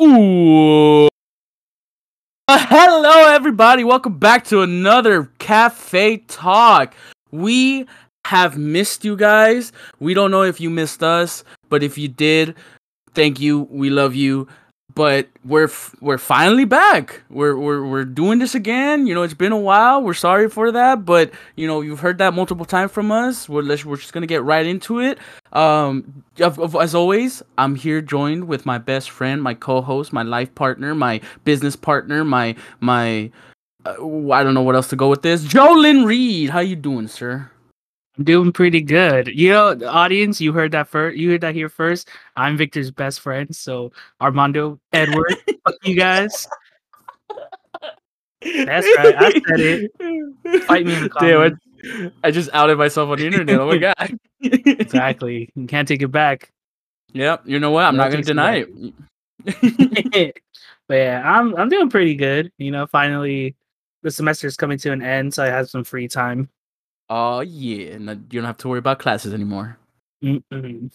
Ooh. Uh, hello, everybody. Welcome back to another Cafe Talk. We have missed you guys. We don't know if you missed us, but if you did, thank you. We love you. But we're we're finally back. We're we're we're doing this again. You know, it's been a while. We're sorry for that, but you know, you've heard that multiple times from us. We're we're just gonna get right into it. Um, as always, I'm here joined with my best friend, my co-host, my life partner, my business partner, my my. Uh, I don't know what else to go with this. Jolyn Reed, how you doing, sir? I'm doing pretty good. You know, the audience, you heard that first. You heard that here first. I'm Victor's best friend, so Armando Edward. fuck you guys. That's right. I said it. Fight me in the comments. I, just outed myself on the internet. Oh my god. exactly. You can't take it back. Yep. You know what? I'm No not gonna deny it. but yeah, I'm I'm doing pretty good. You know, finally the semester's coming to an end, so I have some free time. Oh yeah, no, you don't have to worry about classes anymore. Mm-mm.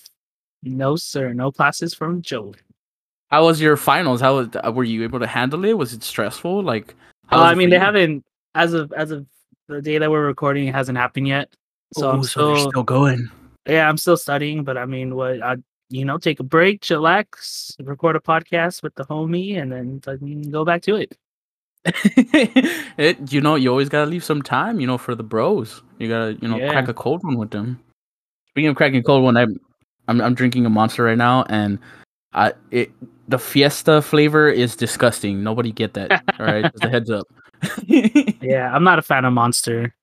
No, sir. No classes from Joe. How was your finals? How was, uh, were you able to handle it? Was it stressful? Like, Uh, I mean, they you? haven't as of as of the day that we're recording, it hasn't happened yet. So I'm Ooh, so still, still going. yeah, I'm still studying. But I mean, what I you know, take a break, chillax, record a podcast with the homie, and then fucking go back to it. it, you know, you always gotta leave some time, you know, for the bros. You gotta, you know, crack Yeah. a cold one with them. Speaking of cracking a cold one, I'm, I'm, I'm drinking a monster right now, and I, it, the Fiesta flavor is disgusting. Nobody get that. All right, just a heads up. Yeah, I'm not a fan of Monster.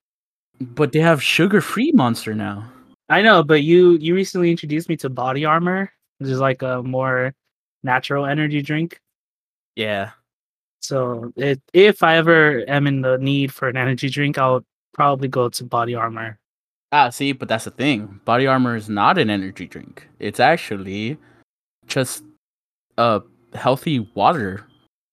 but they have sugar-free monster now. I know, but you you recently introduced me to Body Armor, which is like a more natural energy drink. Yeah. So it, if I ever am in the need for an energy drink, I'll probably go to Body Armor. Ah, see, but that's the thing. Body armor is not an energy drink. It's actually just a healthy water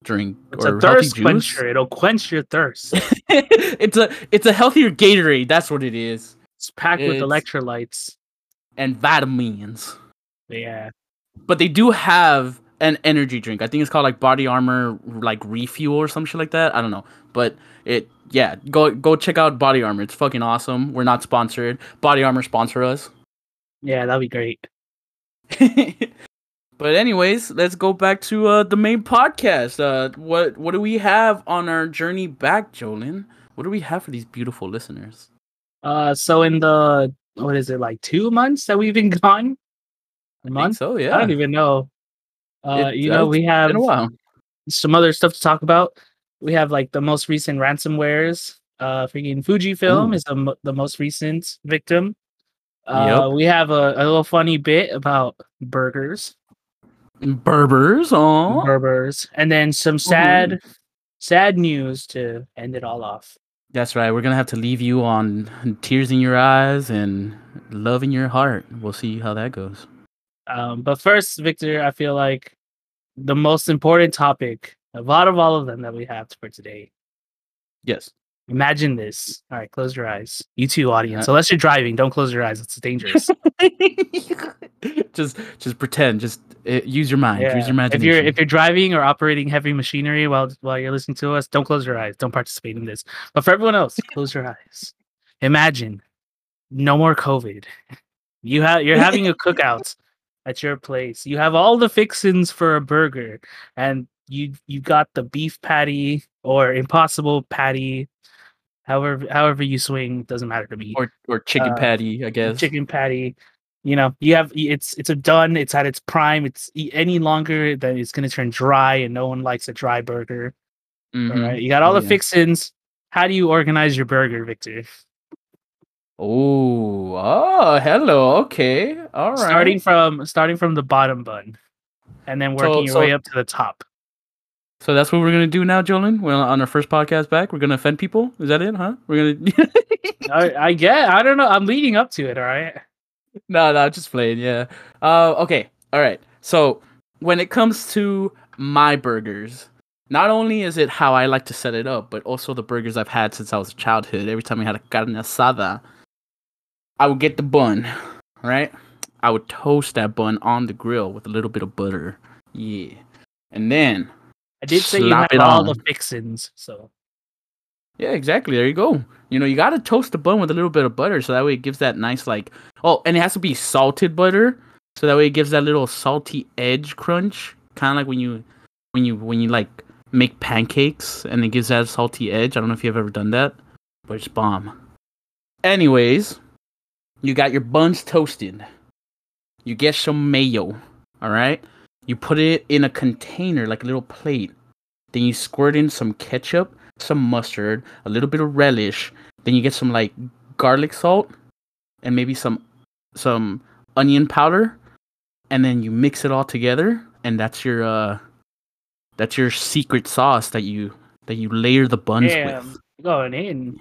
drink It's or a healthy thirst juice. quencher. It'll quench your thirst. it's a it's a healthier Gatorade. That's what it is. It's packed with electrolytes. And vitamins. Yeah. But they do have an energy drink. I think it's called like Body Armor like refuel or some shit like that. I don't know. But it yeah, go go check out Body Armor. It's fucking awesome. We're not sponsored. Body Armor sponsor us. Yeah, that'd be great. but anyways, let's go back to uh, the main podcast. Uh, what what do we have on our journey back, Jolin? What do we have for these beautiful listeners? Uh so in the what is it, like two months that we've been gone? A month? so, yeah. I don't even know. Uh It- you know, we have Been a while. some other stuff to talk about. We have like the most recent ransomwares. Uh, freaking Fujifilm Ooh. is the, the most recent victim. Uh, we have a, a little funny bit about burgers, Berbers, oh. burgers, and then some sad, sad news to end it all off. That's right. We're gonna have to leave you on tears in your eyes and love in your heart. We'll see how that goes. Um, but first, Victor, I feel like the most important topic of out of all of them that we have for today. Yes. Imagine this. All right, close your eyes. You too, audience. Uh, Unless you're driving, don't close your eyes. It's dangerous. just just pretend. Just uh, use your mind. Use your imagination. if you're if you're driving or operating heavy machinery while while you're listening to us, don't close your eyes. Don't participate in this. But for everyone else, close your eyes. Imagine no more COVID. You have you're having a cookout at your place. You have all the fixins for a burger, and you you got the beef patty or impossible patty. However, however you swing doesn't matter to me or or chicken uh, patty, I guess. chicken patty. You know, you have it's it's a done. It's at its prime. It's any longer then it's gonna turn dry, and no one likes a dry burger. Mhm. All right, you got all Oh, the yeah. fixins. How do you organize your burger, Victor? Oh, oh, hello. Okay, all right. Starting from starting from the bottom bun, and then So- working your so- way up to the top. So that's what we're gonna do now, Jolyn. We're on our first podcast back. We're gonna offend people. Is that it? Huh? We're gonna. I, I get. I don't know. I'm leading up to it. All right. no, no, just playing. Yeah. Uh, okay. All right. So when it comes to my burgers, not only is it how I like to set it up, but also the burgers I've had since I was a childhood. Every time I had a carne asada, I would get the bun, right? I would toast that bun on the grill with a little bit of butter. Yeah. and then I did say you Slap have it all the on. fixins, so yeah, exactly. There you go. You know, you gotta toast the bun with a little bit of butter, so that way it gives that nice like. Oh, and it has to be salted butter, so that way it gives that little salty edge crunch, kind of like when you, when you when you like make pancakes, and it gives that salty edge. I don't know if you've ever done that, but it's bomb. Anyways, you got your buns toasted. You get some mayo. All right. You put it in a container, like a little plate. Then you squirt in some ketchup, some mustard, a little bit of relish. Then you get some like garlic salt and maybe some some onion powder, and then you mix it all together, and that's your uh that's your secret sauce that you that you layer the buns damn, with. going in,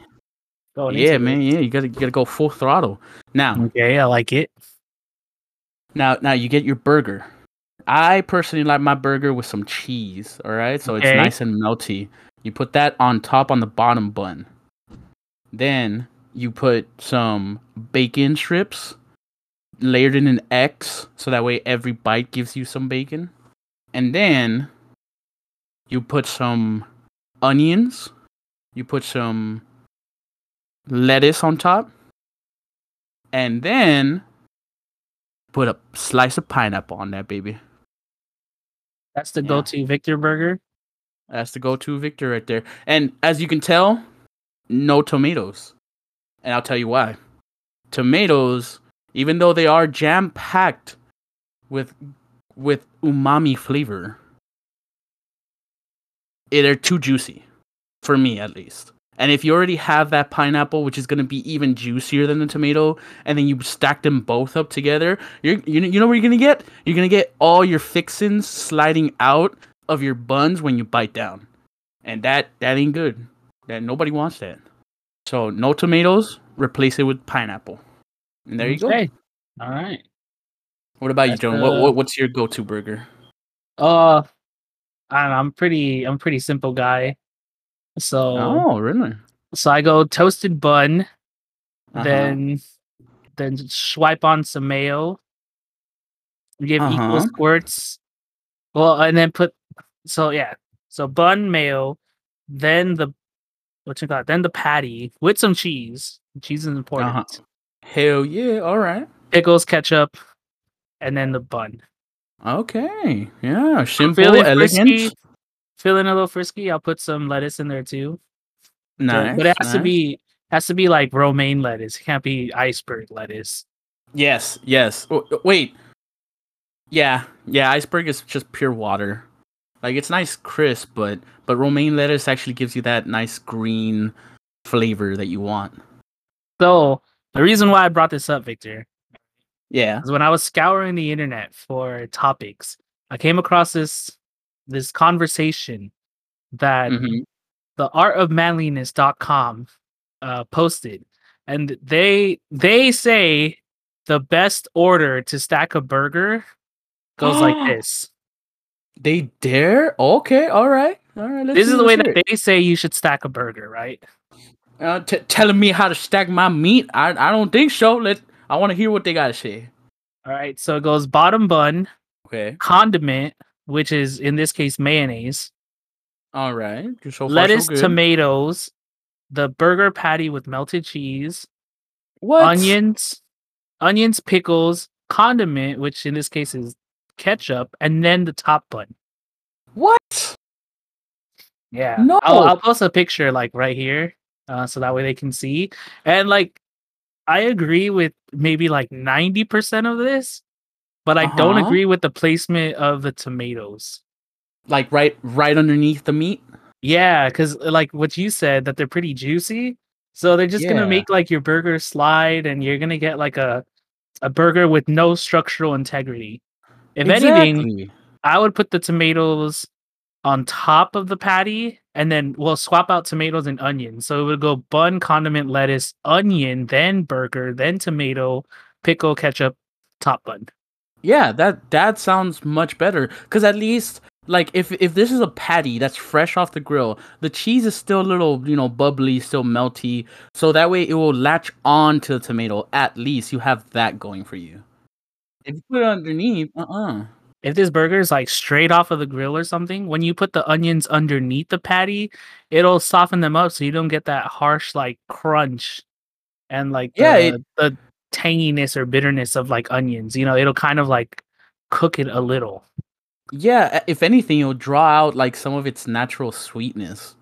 going Yeah, man. it. Yeah, you gotta you gotta go full throttle. Now, Okay, I like it. Now, now you get your burger. I personally like my burger with some cheese. All right, so Okay. it's nice and melty. You put that on top on the bottom bun. Then you put some bacon strips layered in an X, so that way every bite gives you some bacon. And then you put some onions. You put some lettuce on top. And then put a slice of pineapple on that baby. That's the Yeah. go-to Victor burger. That's the go-to Victor right there. And as you can tell, no tomatoes. And I'll tell you why. Tomatoes, even though they are jam-packed with with umami flavor, eh, they're too juicy for me at least. And if you already have that pineapple, which is going to be even juicier than the tomato, and then you stack them both up together, you're, you know, you know what you're going to get? You're going to get all your fixins sliding out of your buns when you bite down. And that that ain't good. That nobody wants that. So no tomatoes, replace it with pineapple. And there you go. All right. What about you, That's, Joan? What, uh, what what's your go-to burger? Uh, I don't know, I'm pretty. I'm pretty simple guy. So Oh, really? so I go toasted bun, Uh-huh. then then swipe on some mayo. Give Uh-huh. equal squirts. Well, and then put so yeah. So bun mayo, then the what you got? Then the patty with some cheese. Cheese is important. Uh-huh. Hell yeah! All right. Pickles, ketchup, and then the bun. Okay. Yeah. Simple, elegant. frisky, feeling a little frisky. I'll put some lettuce in there too. Nice. but it has to be has to be like romaine lettuce. It can't be iceberg lettuce. Yes. Yes. Oh, oh, wait. Yeah. Yeah. Iceberg is just pure water. Like it's nice, crisp, but but romaine lettuce actually gives you that nice green flavor that you want. So the reason why I brought this up, Victor, Yeah. is when I was scouring the internet for topics, I came across this this conversation that hmm the artofmanliness.com uh, posted and they they say the best order to stack a burger goes like this They dare? Okay. All right. All right. Let's this is the way that it. they say you should stack a burger right uh, t- telling me how to stack my meat. I I don't think so. Let I want to hear what they gotta say. all right so it goes bottom bun Okay. condiment which is in this case mayonnaise All right. So lettuce so tomatoes the burger patty with melted cheese What? onions, onions, pickles, condiment, which in this case is ketchup, and then the top bun. What? Yeah. No. I'll, I'll post a picture like right here, uh, so that way they can see. And like, I agree with maybe like ninety percent of this, but I don't Uh-huh. agree with the placement of the tomatoes. Like right, right underneath the meat. Yeah, because like what you said, that they're pretty juicy. So they're just Yeah. gonna make like your burger slide, and you're gonna get like a a burger with no structural integrity. If anything, I would put the tomatoes on top of the patty, and then we'll swap out tomatoes and onions. So it would go bun, condiment, lettuce, onion, then burger, then tomato, pickle, ketchup, top bun. Yeah, that that sounds much better. Cause at least like if if this is a patty that's fresh off the grill, the cheese is still a little you know bubbly, still melty. So that way it will latch on to the tomato. At least you have that going for you. If you put it underneath, uh uh if this burger is like straight off of the grill or something, when you put the onions underneath the patty, it'll soften them up so you don't get that harsh like crunch and like Yeah, the, it- the tanginess or bitterness of like onions. You know, it'll kind of like cook it a little. Yeah, if anything, it'll draw out like some of its natural sweetness.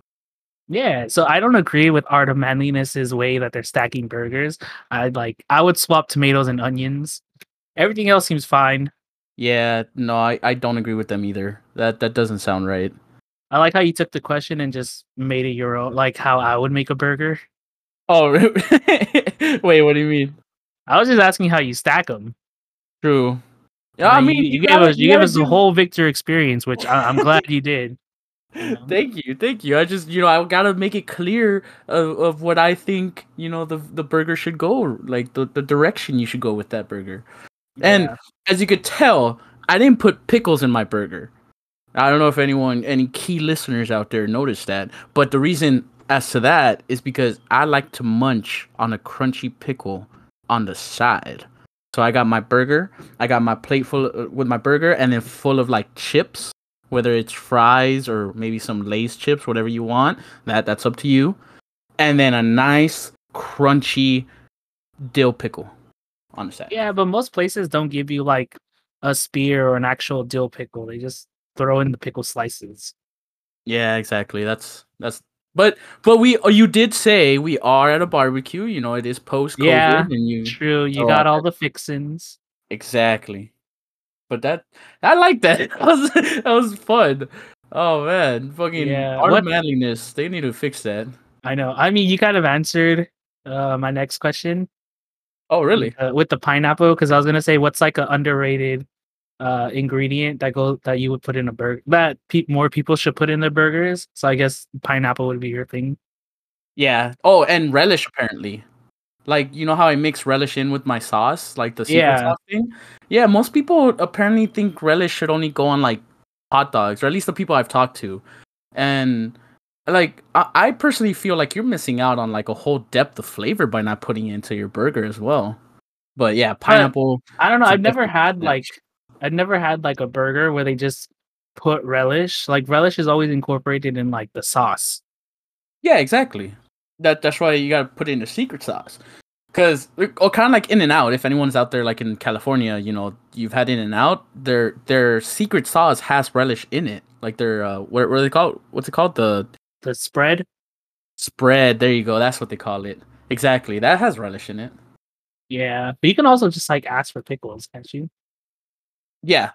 Yeah, so I don't agree with Art of Manliness's way that they're stacking burgers. I like I would swap tomatoes and onions. Everything else seems fine. Yeah, no, I, I don't agree with them either. That that doesn't sound right. I like how you took the question and just made it your own, like how I would make a burger. Oh, wait, what do you mean? I was just asking how you stack them. True. Yeah, I mean, you, you gave gotta- us you gave us the give- whole Victor experience, which I, I'm glad you did. know? Thank you, thank you. I just, you know, I gotta make it clear of, of what I think, you know, the the burger should go, like the, the direction you should go with that burger. And as you could tell, I didn't put pickles in my burger. I don't know if anyone, any key listeners out there noticed that, but the reason as to that is because I like to munch on a crunchy pickle on the side. So I got my burger, I got my plate full uh, with my burger, and then full of like chips, whether it's fries or maybe some Lay's chips, whatever you want. That that's up to you. And then a nice crunchy dill pickle on the side. yeah, but most places don't give you like a spear or an actual dill pickle. They just throw in the pickle slices. Yeah, exactly. That's that's. But but we oh, you did say we are at a barbecue. You know, it is post COVID, Yeah, and you True, you Oh, got all the fixins. exactly. But that I like that. That was that was fun. Oh man, fucking Yeah, art what- manliness. They need to fix that. I know. I mean, you kind of answered uh, my next question. Oh really? uh, with the pineapple because I was gonna say what's like an underrated uh ingredient that go that you would put in a burger that pe- more people should put in their burgers. So I guess pineapple would be your thing. Yeah. Oh, and relish apparently. Like you know how I mix relish in with my sauce, like the secret Yeah. sauce thing. Yeah, most people apparently think relish should only go on like hot dogs, or at least the people I've talked to. And like I, I personally feel like you're missing out on like a whole depth of flavor by not putting it into your burger as well. But yeah, pineapple. I don't know. I've never had like I've never had like a burger where they just put relish. Like relish is always incorporated in like the sauce. Yeah, exactly. That that's why you gotta put in the secret sauce. Cause or kind of like In and Out. If anyone's out there like in California, you know you've had In and Out. Their their secret sauce has relish in it. Like their uh, what what are they called? What's it called? The The spread. spread. There you go. That's what they call it. Exactly. That has relish in it. Yeah, but you can also just like ask for pickles, can't you? Yeah.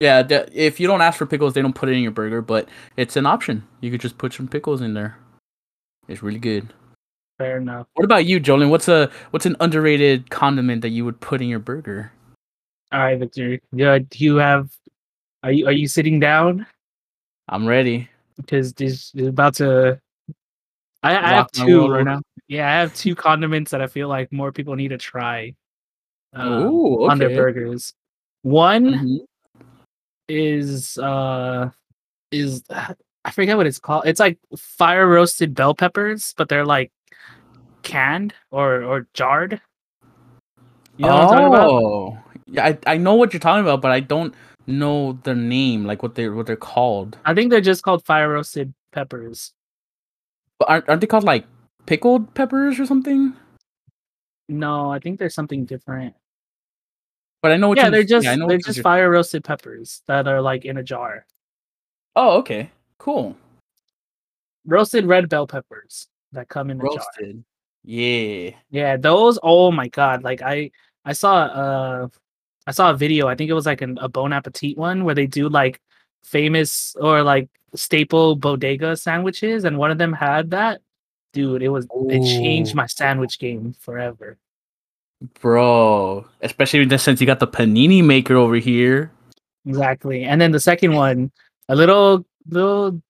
Yeah. The, if you don't ask for pickles, they don't put it in your burger. But it's an option. You could just put some pickles in there. It's really good. Fair enough. What about you, Jolene? What's a what's an underrated condiment that you would put in your burger? All right, Victor. Yeah, do you have? Are you are you sitting down? I'm ready. because this is about to. I, I have two right now. Yeah, I have two condiments that I feel like more people need to try um, Ooh, on their burgers. One Mhm. is uh is I forget what it's called. It's like fire roasted bell peppers, but they're like canned or or jarred. You know what I'm talking about? Oh, yeah, I, I know what you're talking about, but I don't know their name, like what they're what they're called. I think they're just called fire roasted peppers. But aren't, aren't they called like pickled peppers or something? No, I think there's something different. But I know what yeah, they're just I know they're just you're- fire roasted peppers that are like in a jar. Oh, okay, cool. roasted red bell peppers that come in a jar. Yeah. Yeah, those. Oh my god! Like I, I saw uh, I saw a video. I think it was like an, a Bon Appetit one where they do like famous or like staple bodega sandwiches, and one of them had that. Dude, it was it changed my sandwich game forever. Bro, especially since you got the panini maker over here. Exactly. And then the second one, a little little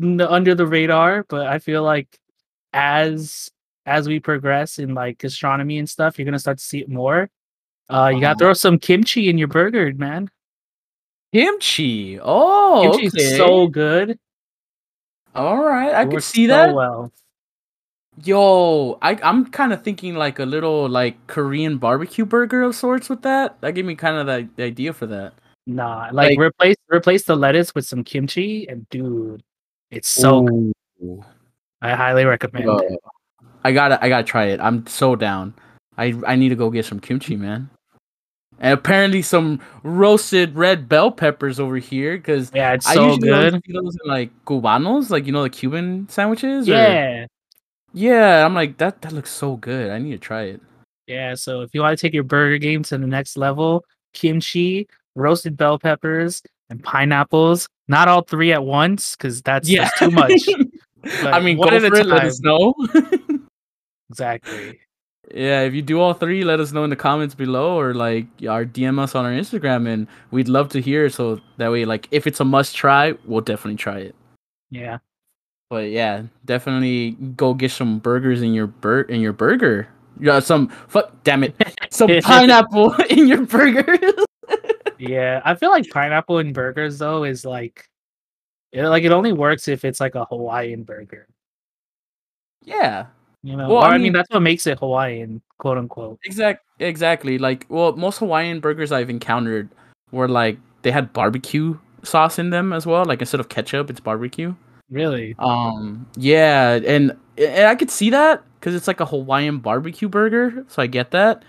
under the radar, but I feel like as as we progress in like gastronomy and stuff, you're gonna start to see it more. Uh, you gotta Uh-huh. throw some kimchi in your burger, man. Kimchi. Oh, Kimchi okay. is so good. All right, I can see so that. well. Yo, I I'm kind of thinking like a little like Korean barbecue burger of sorts with that. That gave me kind of the, the idea for that. Nah, like, Like- replace replace the lettuce with some kimchi, and dude, it's so. Ooh. I highly recommend. Bro, I gotta I gotta try it. I'm so down. I I need to go get some kimchi, man. And apparently some roasted red bell peppers over here, because Yeah, it's I so good. those in like cubanos, like you know the Cuban sandwiches. or- Yeah, yeah. I'm like that. That looks so good. I need to try it. yeah. So if you want to take your burger game to the next level, kimchi, roasted bell peppers, and pineapples. Not all three at once, because that's, that's too much. I mean, go for it. Let us know. Exactly. Yeah, if you do all three, let us know in the comments below or like our DM us on our Instagram and we'd love to hear so that way like if it's a must try, we'll definitely try it. Yeah. But yeah, definitely go get some burgers in your bur in your burger. Yeah, some fuck damn it. Some pineapple in your burger. Yeah. I feel like pineapple in burgers though is like it, like it only works if it's like a Hawaiian burger. yeah. You know, Well, I I mean, mean- that's what makes it Hawaiian, quote unquote. Exact exactly. Like well, most Hawaiian burgers I've encountered were like they had barbecue sauce in them as well. Like instead of ketchup, it's barbecue. Really? Um, yeah, and, and I could see that because it's like a Hawaiian barbecue burger, so I get that.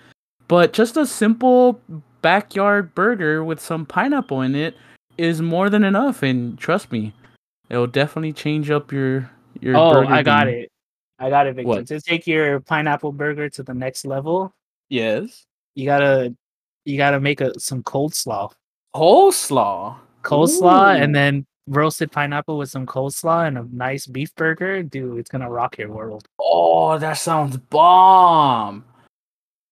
But just a simple backyard burger with some pineapple in it is more than enough, and trust me, it'll definitely change up your your. Oh, I got it. I got it, Victor. What? To take your pineapple burger to the next level, Yes, you gotta you gotta make a some coleslaw. coleslaw. Coleslaw Ooh. and then roasted pineapple with some coleslaw and a nice beef burger. Dude, it's gonna rock your world. Oh, that sounds bomb.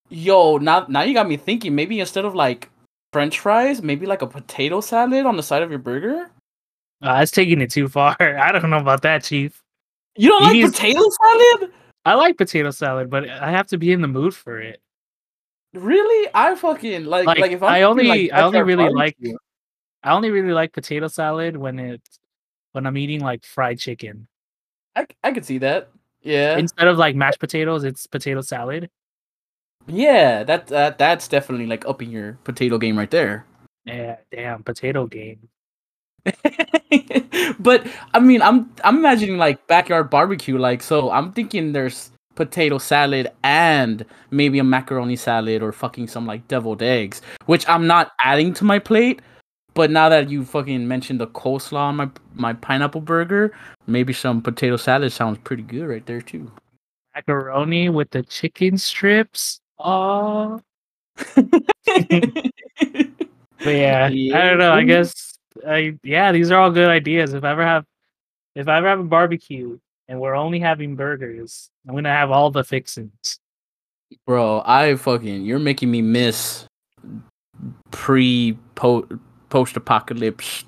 Yo, now now you got me thinking. Maybe instead of like French fries, maybe like a potato salad on the side of your burger. Uh, that's taking it too far. I don't know about that, Chief. You don't like need- potato salad? I like potato salad, but I have to be in the mood for it. Really? I fucking like like, Like, if I'm I only- like, I only really like- barbecue- I only really like potato salad when it's when I'm eating like fried chicken. I I could see that. Yeah. Instead of like mashed potatoes, it's potato salad. yeah, that that that's definitely like upping your potato game right there. Yeah, damn, potato game. but I mean, I'm I'm imagining like backyard barbecue like so I'm thinking there's potato salad and maybe a macaroni salad or fucking some like deviled eggs, which I'm not adding to my plate. But now that you fucking mentioned the coleslaw on my my pineapple burger, maybe some potato salad sounds pretty good right there too. Macaroni with the chicken strips. Oh, but yeah, I don't know. I guess I yeah, these are all good ideas. If I ever have, if I ever have a barbecue and we're only having burgers, I'm gonna have all the fixings. Bro, I fucking you're making me miss pre po, post apocalypse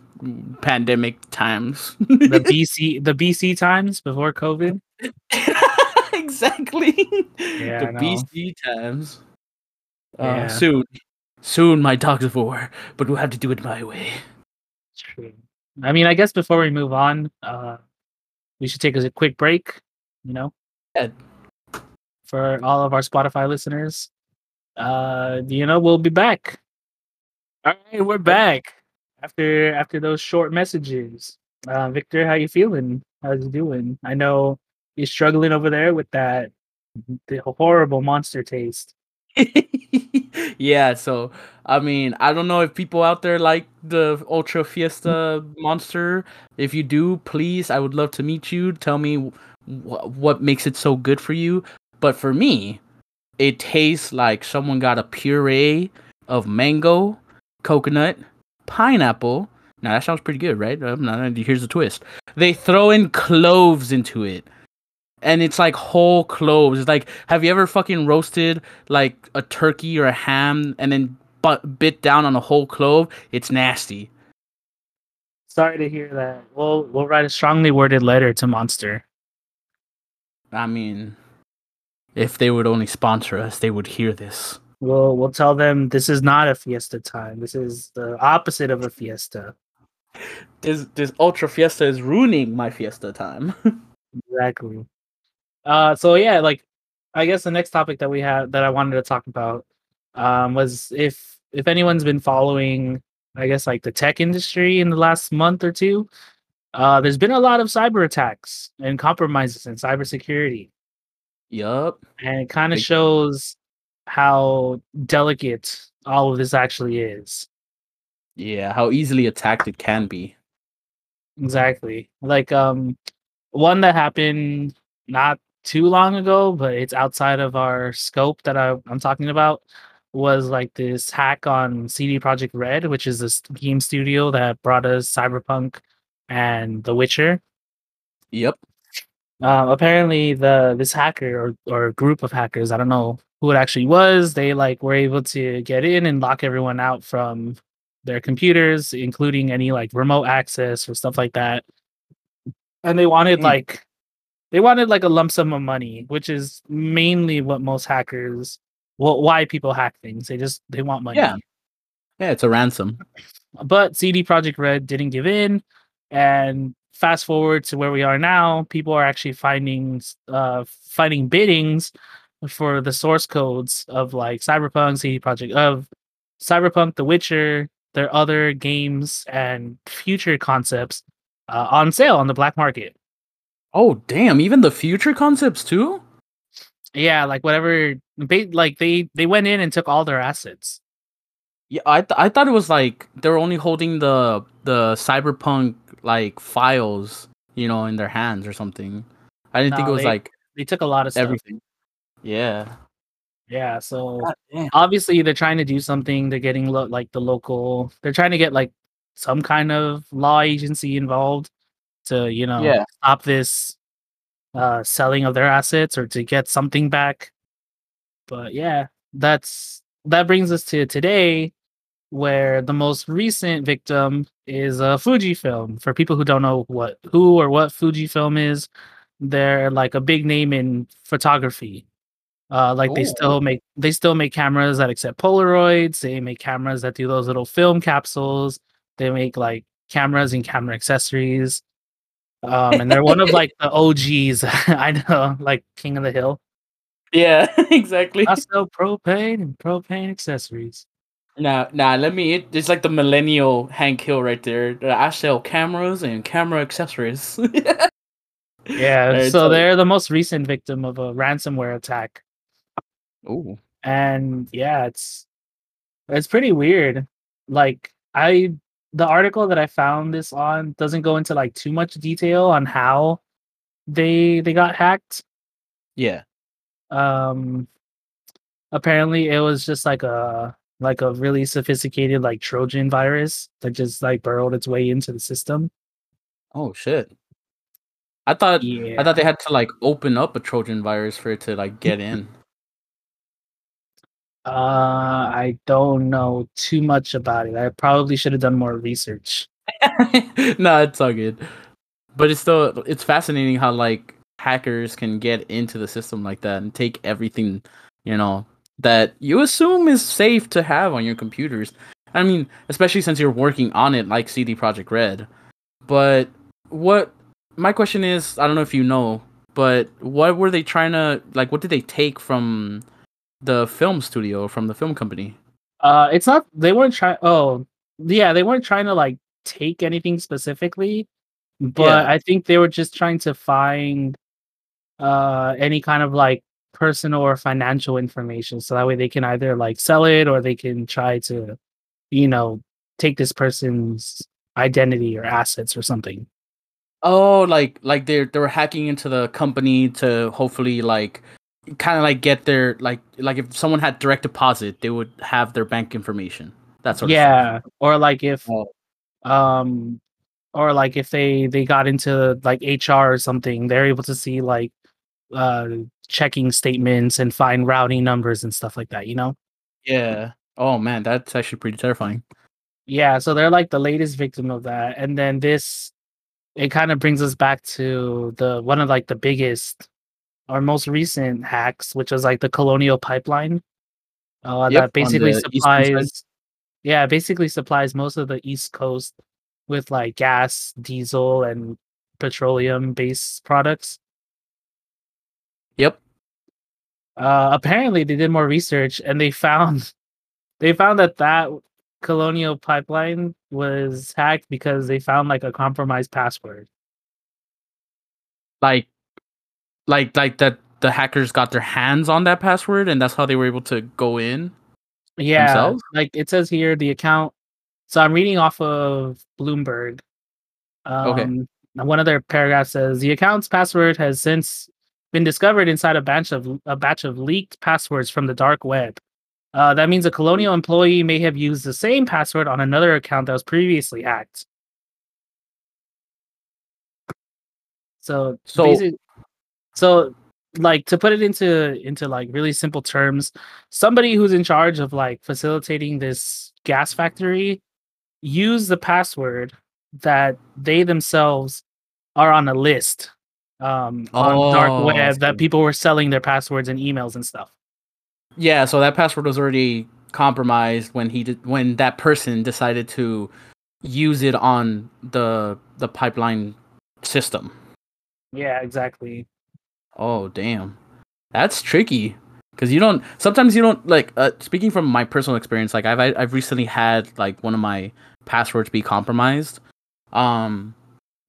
pandemic times. The BC, the BC times before COVID. exactly. Yeah, the BC times. Uh, Soon, soon, my dogs of war, but we'll have to do it my way. True. I mean, I guess before we move on, uh, we should take a quick break. You know, Yeah. for all of our Spotify listeners. Uh, you know, we'll be back. All right, we're back after after those short messages. Uh, Victor, how you feeling? How's you doing? I know you're struggling over there with that the horrible monster taste. yeah, so I mean, I don't know if people out there like the Ultra Fiesta monster. If you do, please, I would love to meet you. Tell me wh- what makes it so good for you. But for me, it tastes like someone got a puree of mango, coconut, pineapple. Now that sounds pretty good, right? Now, here's the twist: they throw in cloves into it and it's like whole cloves. It's like, have you ever fucking roasted like a turkey or a ham and then but bit down on a whole clove? It's nasty. Sorry to hear that. We'll we'll write a strongly worded letter to Monster. I mean, if they would only sponsor us, they would hear this. We'll we'll tell them this is not a fiesta time. This is the opposite of a fiesta. This this ultra fiesta is ruining my fiesta time. Exactly. Uh so yeah, like I guess the next topic that we had that I wanted to talk about um was if if anyone's been following I guess like the tech industry in the last month or two, uh, there's been a lot of cyber attacks and compromises in cybersecurity. Yup. And it kind of shows how delicate all of this actually is. Yeah, how easily attacked it can be. Exactly. Like um one that happened not too long ago, but it's outside of our scope that I, I'm talking about was like this hack on CD Projekt Red, which is this game studio that brought us Cyberpunk and The Witcher. Yep. Uh, apparently the this hacker or, or group of hackers, I don't know who it actually was, they like were able to get in and lock everyone out from their computers, including any like remote access or stuff like that. And they wanted Hmm. like they wanted like a lump sum of money, which is mainly what most hackers well why people hack things. They just they want money. Yeah. Yeah, it's a ransom. But CD Projekt Red didn't give in, and fast forward to where we are now, people are actually finding uh finding biddings for the source codes of like Cyberpunk, CD Projekt of Cyberpunk, The Witcher, their other games and future concepts uh, on sale on the black market. Oh damn, even the future concepts too? Yeah, like whatever, ba- like they they went in and took all their assets. Yeah, I th- I thought it was like they were only holding the the cyberpunk like files, you know, in their hands or something. I didn't think it was they- like They took a lot of stuff. Everything. Yeah. Yeah, so damn. obviously they're trying to do something. They're getting lo- like the local. They're trying to get like some kind of law agency involved to you know Yeah. stop this uh selling of their assets or to get something back. But yeah, that's that brings us to today, where the most recent victim is a Fujifilm. For people who don't know what who or what Fujifilm is, they're like a big name in photography. Uh, like they Oh. still make they still make cameras that accept Polaroids. They make cameras that do those little film capsules. They make like cameras and camera accessories. Um, and they're one of like the OGs. I know, like King of the Hill. Yeah, exactly. I sell propane and propane accessories. Nah, nah. Let me. It, it's like the millennial Hank Hill right there. I sell cameras and camera accessories. Yeah, Alright, so so- they're the most recent victim of a ransomware attack. Ooh. and yeah it's it's pretty weird like i the article that i found this on doesn't go into like too much detail on how they they got hacked Yeah. um apparently it was just like a like a really sophisticated like trojan virus that just like burrowed its way into the system Oh shit. I thought yeah I thought they had to like open up a Trojan virus for it to like get in. Uh i don't know too much about it i probably should have done more research no, it's all good. But it's still it's fascinating how like hackers can get into the system like that and take everything, you know, that you assume is safe to have on your computers. I mean, especially since you're working on it like CD Projekt Red. But what my question is, I don't know if you know, but what were they trying to like what did they take from the film studio from the film company? Uh, it's not. They weren't trying. Oh, yeah, they weren't trying to like take anything specifically, but Yeah. I think they were just trying to find uh any kind of like personal or financial information, so that way they can either like sell it or they can try to, you know, take this person's identity or assets or something. Oh, like like they're they were hacking into the company to hopefully like kind of like get their like like if someone had direct deposit, they would have their bank information. That sort of yeah, or like if Oh. um or like if they they got into like HR or something, they're able to see like uh checking statements and find routing numbers and stuff like that, you know? Yeah. Oh man, that's actually pretty terrifying. Yeah, so they're like the latest victim of that. And then this it kind of brings us back to the one of like the biggest or most recent hacks, which was like the colonial pipeline. Uh Yep, that basically the eastern side. supplies yeah, basically supplies most of the east coast with like gas, diesel, and petroleum based products. Yep. Uh, apparently, they did more research and they found they found that that Colonial Pipeline was hacked because they found like a compromised password. Like, like, like that the hackers got their hands on that password, and that's how they were able to go in. Yeah, Themselves? like it says here, the account. So I'm reading off of Bloomberg. Um, Okay. One of their paragraphs says the account's password has since been discovered inside a batch of a batch of leaked passwords from the dark web. Uh, that means a Colonial employee may have used the same password on another account that was previously hacked. So, So- so like to put it into into like really simple terms, somebody who's in charge of like facilitating this gas factory use the password that they themselves are on a list um on dark Oh, web that people were selling their passwords and emails and stuff. Yeah, so that password was already compromised when he did when that person decided to use it on the the pipeline system. Yeah, exactly. Oh damn, that's tricky because you don't. Sometimes you don't like. Uh, speaking from my personal experience, like I've I- I've recently had like one of my passwords be compromised, um,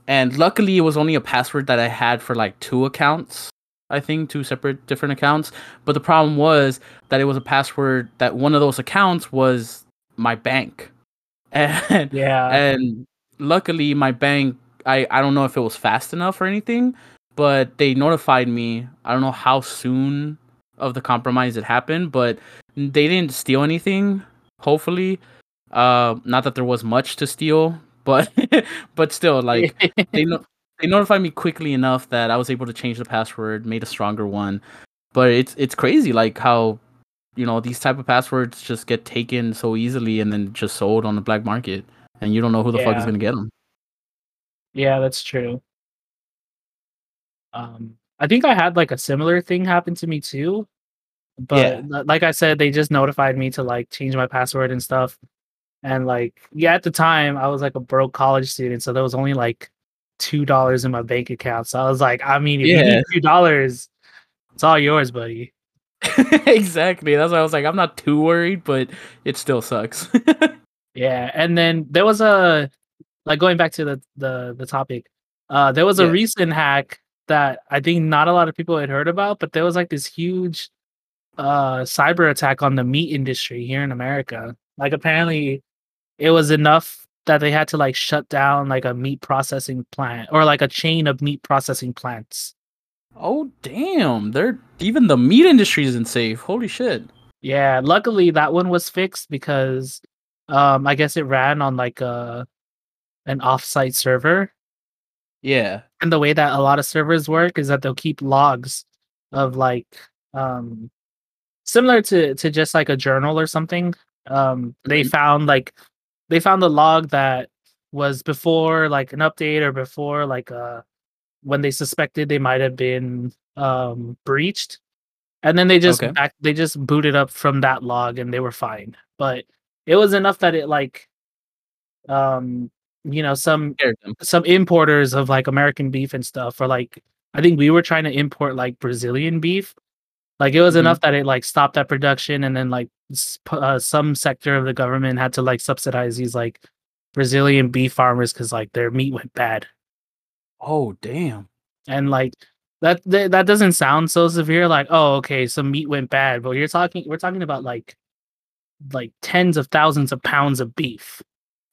and luckily it was only a password that I had for like two accounts. I think two separate different accounts. But the problem was that it was a password that one of those accounts was my bank, and Yeah. and luckily my bank I, I don't know if it was fast enough or anything but they notified me i don't know how soon of the compromise it happened but they didn't steal anything hopefully uh not that there was much to steal but but still like they no- they notified me quickly enough that i was able to change the password made a stronger one but it's it's crazy like how you know these type of passwords just get taken so easily and then just sold on the black market and you don't know who the fuck is gonna get them. Yeah, that's true. Um, I think I had like a similar thing happen to me too. But Yeah. like I said, they just notified me to like change my password and stuff. And like, yeah, at the time I was like a broke college student, so there was only like two dollars in my bank account. So I was like, I mean, if you need two dollars, it's all yours, buddy. exactly. That's why I was like, I'm not too worried, but it still sucks. Yeah, and then there was a like going back to the the the topic. Uh there was a Yeah. recent hack that I think not a lot of people had heard about, but there was like this huge uh cyber attack on the meat industry here in America. Like apparently it was enough that they had to like shut down like a meat processing plant or like a chain of meat processing plants. oh damn. They're even the meat industry isn't safe. Holy shit. Yeah, luckily that one was fixed because um I guess it ran on like a an offsite server Yeah. and the way that a lot of servers work is that they'll keep logs of like um similar to to just like a journal or something um they Mhm. found like they found the log that was before like an update or before like uh when they suspected they might have been um breached and then they just Okay. back they just booted up from that log and they were fine but it was enough that it like um you know some some importers of like American beef and stuff, or like I think we were trying to import like Brazilian beef. Like it was Mhm. enough that it like stopped that production, and then like uh, some sector of the government had to like subsidize these like Brazilian beef farmers because like their meat went bad, Oh damn. and like that th- that doesn't sound so severe. Like oh okay, some meat went bad, but you're talking we're talking about like like tens of thousands of pounds of beef.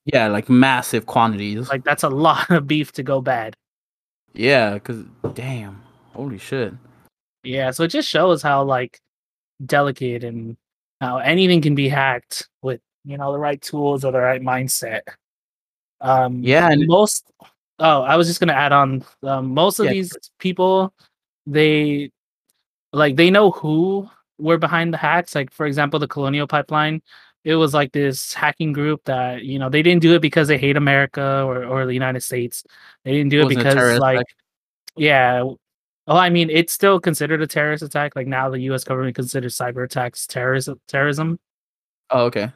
Yeah, like massive quantities. Like that's a lot of beef to go bad. yeah, cause damn. Holy shit. Yeah, so it just shows how like delicate and how anything can be hacked with you know the right tools or the right mindset. Um, Yeah, and most. Oh, I was just gonna add on. Um, most of Yeah. these people, they like they know who were behind the hacks. Like for example, the Colonial Pipeline. It was like this hacking group that you know they didn't do it because they hate America or or the United States. They didn't do it wasn't because like attack. yeah. Well, I mean, it's still considered a terrorist attack. Like now, the U.S. government considers cyber attacks terrorism. Terrorism, Oh, okay.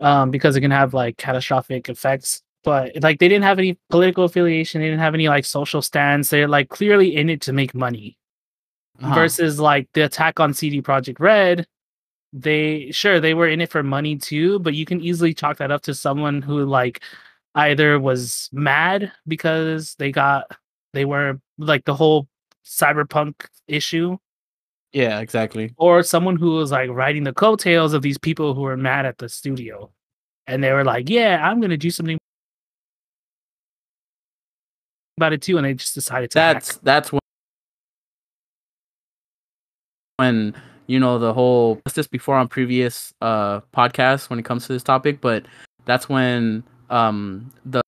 um, because it can have like catastrophic effects. But like, they didn't have any political affiliation. They didn't have any like social stance. They're like clearly in it to make money. Uh-huh. Versus like the attack on CD Projekt Red, they sure they were in it for money too, but you can easily chalk that up to someone who like either was mad because they got they were like the whole cyberpunk issue Yeah, exactly. or someone who was like riding the coattails of these people who were mad at the studio and they were like yeah i'm gonna do something about it too and they just decided to That's hack. that's when when you know the whole this before on previous uh podcasts when it comes to this topic, but that's when um the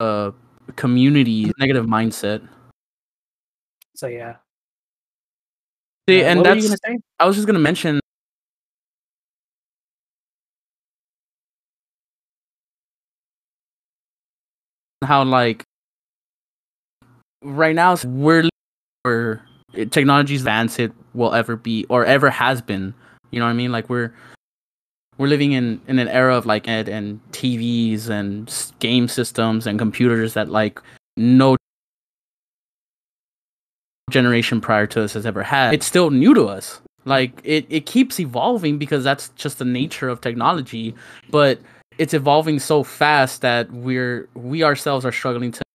uh community negative mindset. so yeah See, and what were you that's I was just gonna mention how like right now we're where technology's advanced it will ever be or ever has been. You know what I mean? Like we're we're living in in an era of like ed and TVs and game systems and computers that like no generation prior to us has ever had. It's still new to us. Like it, it keeps evolving because that's just the nature of technology, but it's evolving so fast that we're we ourselves are struggling to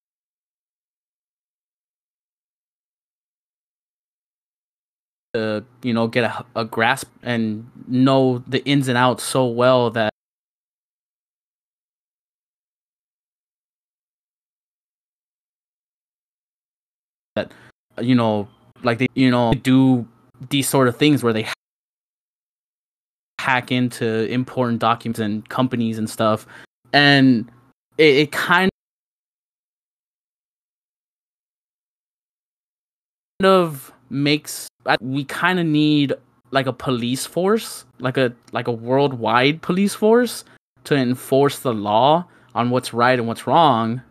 to you know get a, a grasp and know the ins and outs so well that that you know like they you know do these sort of things where they hack into important documents and companies and stuff. And it, it kind of makes We kind of need like a police force like a like a worldwide police force to enforce the law on what's right and what's wrong.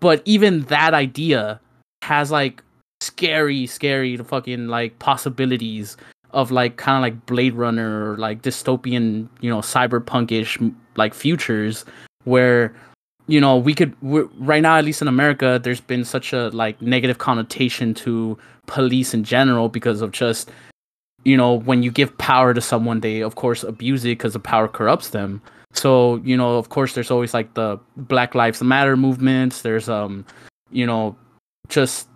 But even that idea has like scary scary fucking like possibilities of like kind of like blade runner or like dystopian you know cyberpunkish like futures where you know we could right now at least in america there's been such a like negative connotation to police in general because of just you know when you give power to someone they of course abuse it because the power corrupts them. So you know of course there's always like the black lives matter movements. There's um you know just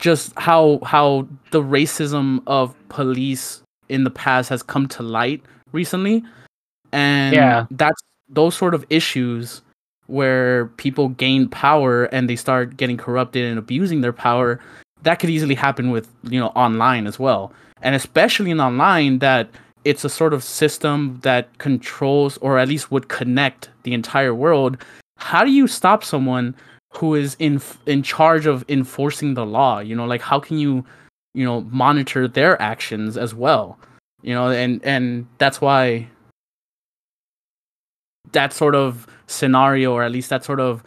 just how how the racism of police in the past has come to light recently. And Yeah. that's those sort of issues where people gain power and they start getting corrupted and abusing their power that could easily happen with you know online as well. And especially in online that it's a sort of system that controls or at least would connect the entire world. How do you stop someone who is in in charge of enforcing the law? You know like how can you you know monitor their actions as well? You know and and that's why that sort of scenario or at least that sort of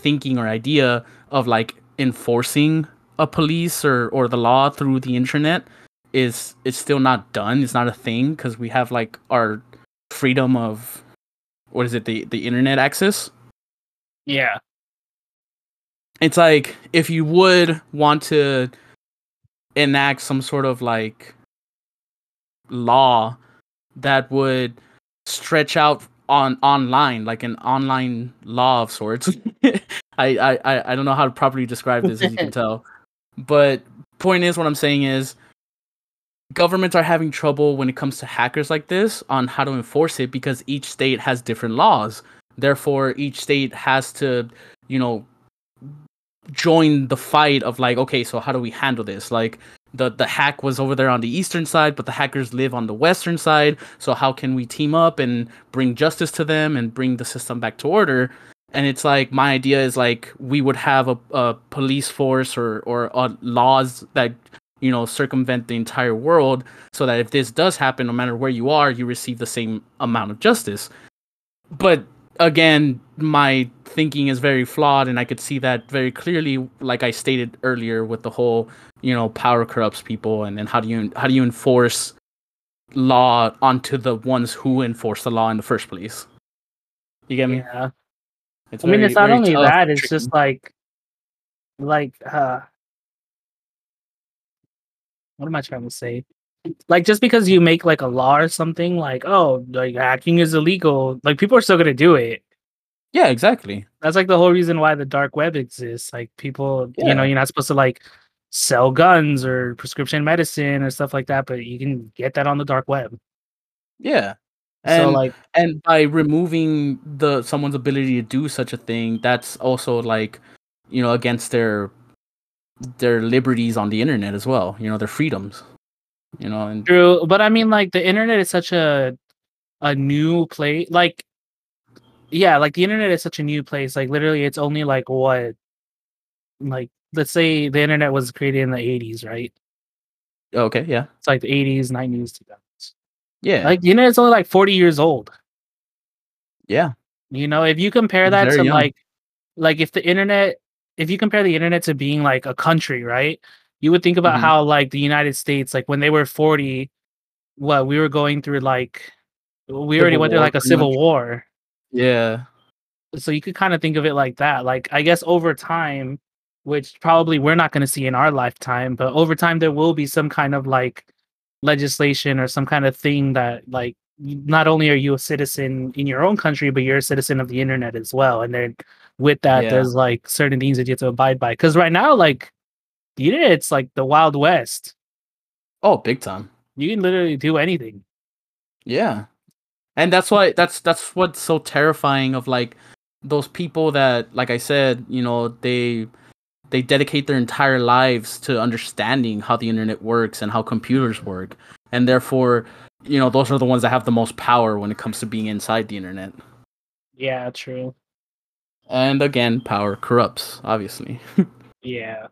thinking or idea of like enforcing a police or or the law through the internet is is still not done. It's not a thing because we have like our freedom of what is it the the internet access? Yeah. It's like if you would want to enact some sort of like law that would stretch out on online like an online law of sorts I, I i i don't know how to properly describe this as you can tell but point is what i'm saying is governments are having trouble when it comes to hackers like this on how to enforce it because each state has different laws. Therefore each state has to you know join the fight of like okay so how do we handle this? Like the the hack was over there on the eastern side but the hackers live on the western side. So how can we team up and bring justice to them and bring the system back to order and it's like my idea is like we would have a, a police force or or uh, laws that you know circumvent the entire world so that if this does happen no matter where you are you receive the same amount of justice. But again my thinking is very flawed and i could see that very clearly like i stated earlier with the whole you know power corrupts people and then how do you how do you enforce law onto the ones who enforce the law in the first place? You get me? Yeah it's I mean, very- it's not only that; it's just like, like, uh, what am I trying to say? Like just because you make like a law or something, like oh, like hacking is illegal, like people are still gonna do it. Yeah, exactly. That's like the whole reason why the dark web exists. Like people, you know, you're not supposed to like sell guns or prescription medicine or stuff like that, but you can get that on the dark web. Yeah. So And like and by removing the someone's ability to do such a thing, that's also like, you know, against their their liberties on the internet as well. You know, their freedoms. You know, and True, but I mean, like the internet is such a a new place. Like, yeah, like the internet is such a new place. Like, literally, it's only like what, like let's say the internet was created in the '80s, right? Oh, okay, yeah, It's like the '80s, '90s, 2000s. Yeah, Like you know, it's only like 40 years old. yeah, You know, if you compare that very to young. like, like if the internet, if you compare the internet to being like a country, right? You would think about Mhm. how like the United States, like when they were 40, what we were going through, like we already went through War, like a civil much. war. yeah, So you could kind of think of it like that. Like I guess over time, which probably we're not going to see in our lifetime, but over time there will be some kind of like legislation or some kind of thing that like not only are you a citizen in your own country, but you're a citizen of the internet as well. And then with that, Yeah. there's like certain things that you have to abide by. Because right now, like the internet's like the wild west. oh, big time. You can literally do anything. Yeah. And that's why that's that's what's so terrifying of like those people that like I said, you know, they they dedicate their entire lives to understanding how the internet works and how computers work. And therefore, you know, those are the ones that have the most power when it comes to being inside the internet. Yeah, true. And again, power corrupts, obviously. Yeah.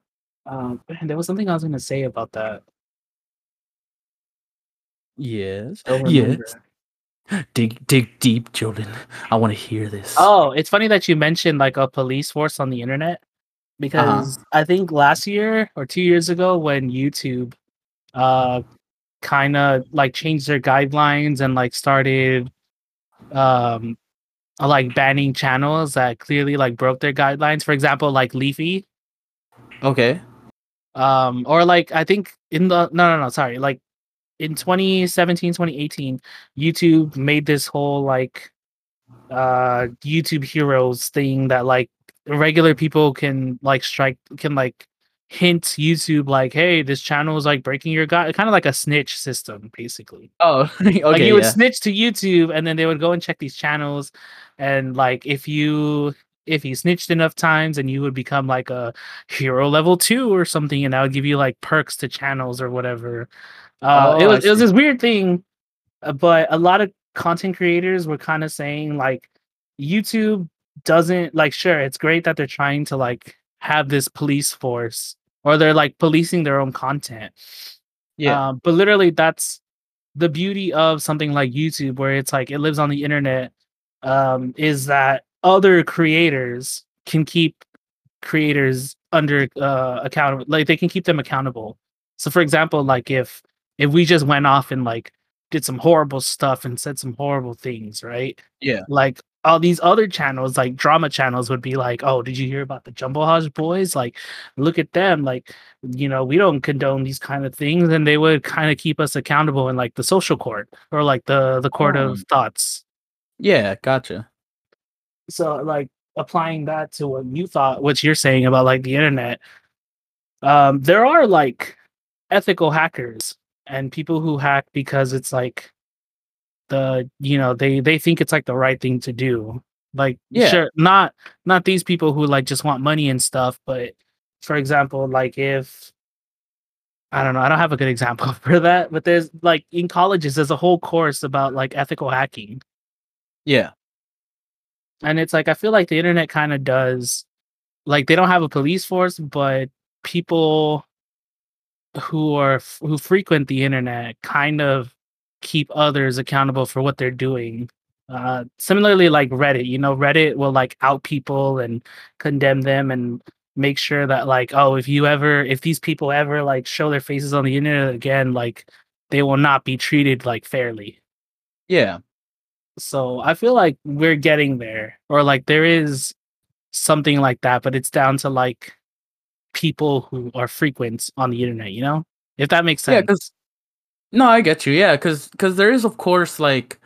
Um, man, there was something I was gonna say about that. yes. Yes. Dig dig deep, jordan I want to hear this. Oh, it's funny that you mentioned like a police force on the internet because I think last year or two years ago when YouTube uh kind of like changed their guidelines and like started um uh, like banning channels that clearly like broke their guidelines. For example, like Leafy Okay. um or like I think in the no no no sorry like in 2017 2018 YouTube made this whole like uh YouTube heroes thing that like regular people can like strike can like hint YouTube like hey this channel is like breaking your guide kind of like a snitch system basically Oh, okay. like you would yeah. snitch to YouTube and then they would go and check these channels and like if you if you snitched enough times and you would become like a hero level 2 or something and that would give you like perks to channels or whatever. Uh it Oh, I was it was this weird thing uh, but a lot of content creators were kind of saying like YouTube doesn't like sure it's great that they're trying to like have this police force or they're like policing their own content. Yeah. Um, but literally, that's the beauty of something like YouTube, where it's like it lives on the internet, um, is that other creators can keep creators under uh, accountable, like they can keep them accountable. So, for example, like if if we just went off and like did some horrible stuff and said some horrible things, right? Yeah. Like all these other channels, like drama channels, would be like, "Oh, did you hear about the Jumbo Hodge boys? Like, look at them! Like, you know, we don't condone these kind of things," and they would kind of keep us accountable in like the social court or like the the court Oh. of thoughts. Yeah, gotcha. So, like applying that to what you thought, what you're saying about like the internet, um, there are like ethical hackers and people who hack because it's like the you know they they think it's like the right thing to do like Yeah. sure not not these people who like just want money and stuff but for example like if i don't know i don't have a good example for that but there's like in colleges there's a whole course about like ethical hacking Yeah. and it's like i feel like the internet kind of does like they don't have a police force but people who are who frequent the internet kind of keep others accountable for what they're doing uh similarly like reddit you know reddit will like out people and condemn them and make sure that like oh if you ever if these people ever like show their faces on the internet again like they will not be treated like fairly Yeah. so I feel like we're getting there, or like there is something like that, but it's down to like people who are frequent on the internet, you know? If that makes Yeah, sense. because no, I get you. Yeah, because because there is of course like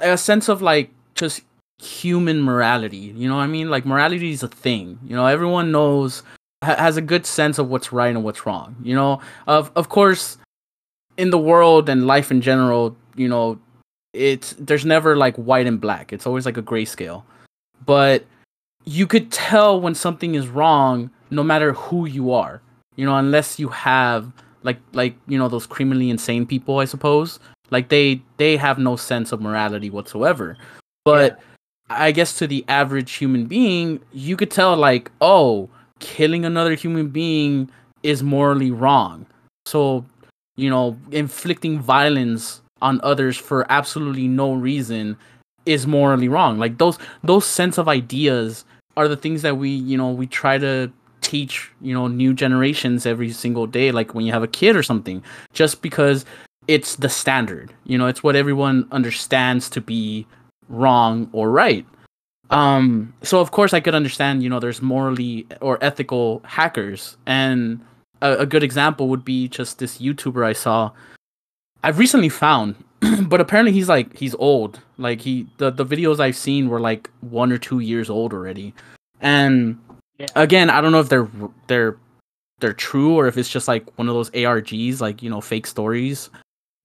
a sense of like just human morality. You know what I mean? Like morality is a thing. You know, everyone knows ha- has a good sense of what's right and what's wrong. You know, of of course, in the world and life in general, you know, it's there's never like white and black. It's always like a grayscale. But you could tell when something is wrong no matter who you are. You know, unless you have like like you know those criminally insane people, I suppose. Like they they have no sense of morality whatsoever. But I guess to the average human being, you could tell like, oh, killing another human being is morally wrong. So, you know, inflicting violence on others for absolutely no reason is morally wrong. Like those those sense of ideas are the things that we, you know, we try to teach, you know, new generations every single day like when you have a kid or something just because it's the standard. You know, it's what everyone understands to be wrong or right. Um, so of course I could understand, you know, there's morally or ethical hackers, and a, a good example would be just this YouTuber I saw. I've recently found, but apparently he's like he's old. Like he the the videos I've seen were like one or two years old already, and Yeah. again I don't know if they're they're they're true or if it's just like one of those ARGs, like you know, fake stories.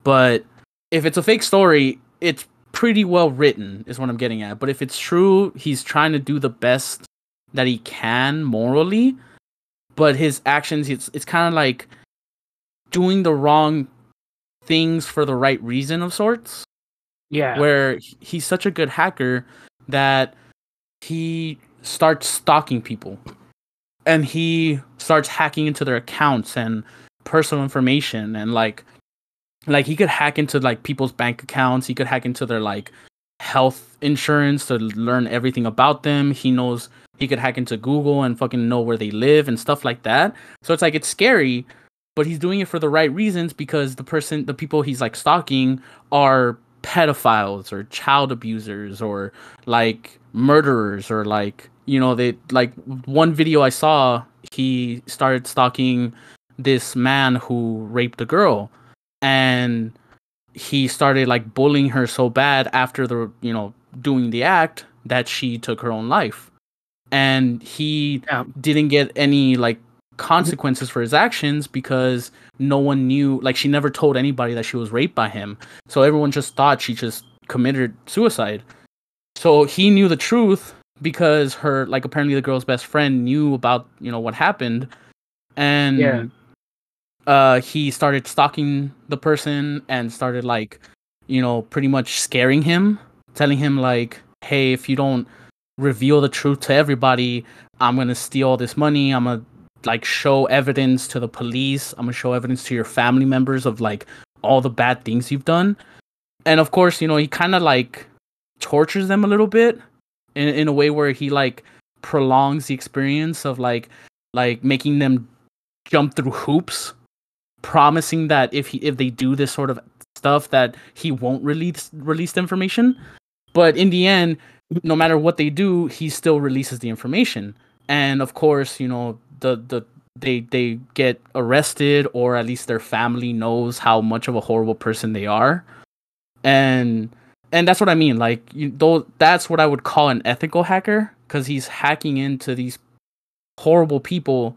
But if it's a fake story, it's pretty well written, is what I'm getting at. But if it's true, he's trying to do the best that he can morally, but his actions, it's it's kind of like doing the wrong things for the right reason of sorts yeah. where he's such a good hacker that he starts stalking people. And he starts hacking into their accounts and personal information and like like he could hack into like people's bank accounts. He could hack into their like health insurance to learn everything about them. He knows he could hack into google and fucking know where they live and stuff like that. So it's like it's scary but he's doing it for the right reasons because the person the people he's like stalking are pedophiles or child abusers or like murderers or like you know they like one video i saw he started stalking this man who raped a girl. And he started like bullying her so bad after the you know doing the act that she took her own life. And he Yeah. didn't get any like consequences for his actions because no one knew like she never told anybody that she was raped by him. So everyone just thought she just committed suicide. So he knew the truth because her like apparently the girl's best friend knew about you know what happened. And Yeah. uh he started stalking the person and started like you know pretty much scaring him telling him like hey if you don't reveal the truth to everybody i'm gonna steal all this money. I'm gonna like show evidence to the police. I'm gonna show evidence to your family members of like all the bad things you've done. And of course you know he kind of like tortures them a little bit in, in a way where he like prolongs the experience of like like making them jump through hoops promising that if he if they do this sort of stuff that he won't release release the information. But in the end no matter what they do he still releases the information. And of course you know the the they they get arrested or at least their family knows how much of a horrible person they are. And and that's what i mean like you though that's what i would call an ethical hacker because he's hacking into these horrible people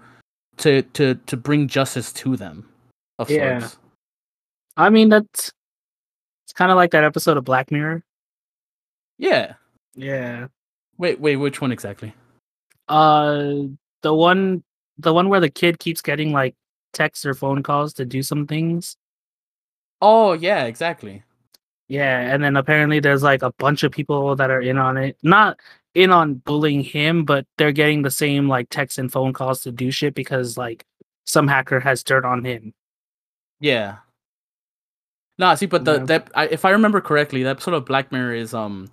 to to to bring justice to them of Yeah. sorts I mean, that's it's kind of like that episode of Black Mirror. yeah Yeah. wait wait which one exactly Uh, the one, the one where the kid keeps getting like texts or phone calls to do some things. oh yeah exactly Yeah, and then apparently there's like a bunch of people that are in on it. Not in on bullying him, but they're getting the same like texts and phone calls to do shit because like some hacker has dirt on him. Yeah. Nah, see, but the Yeah. that I, if I remember correctly, that sort of Black Mirror is um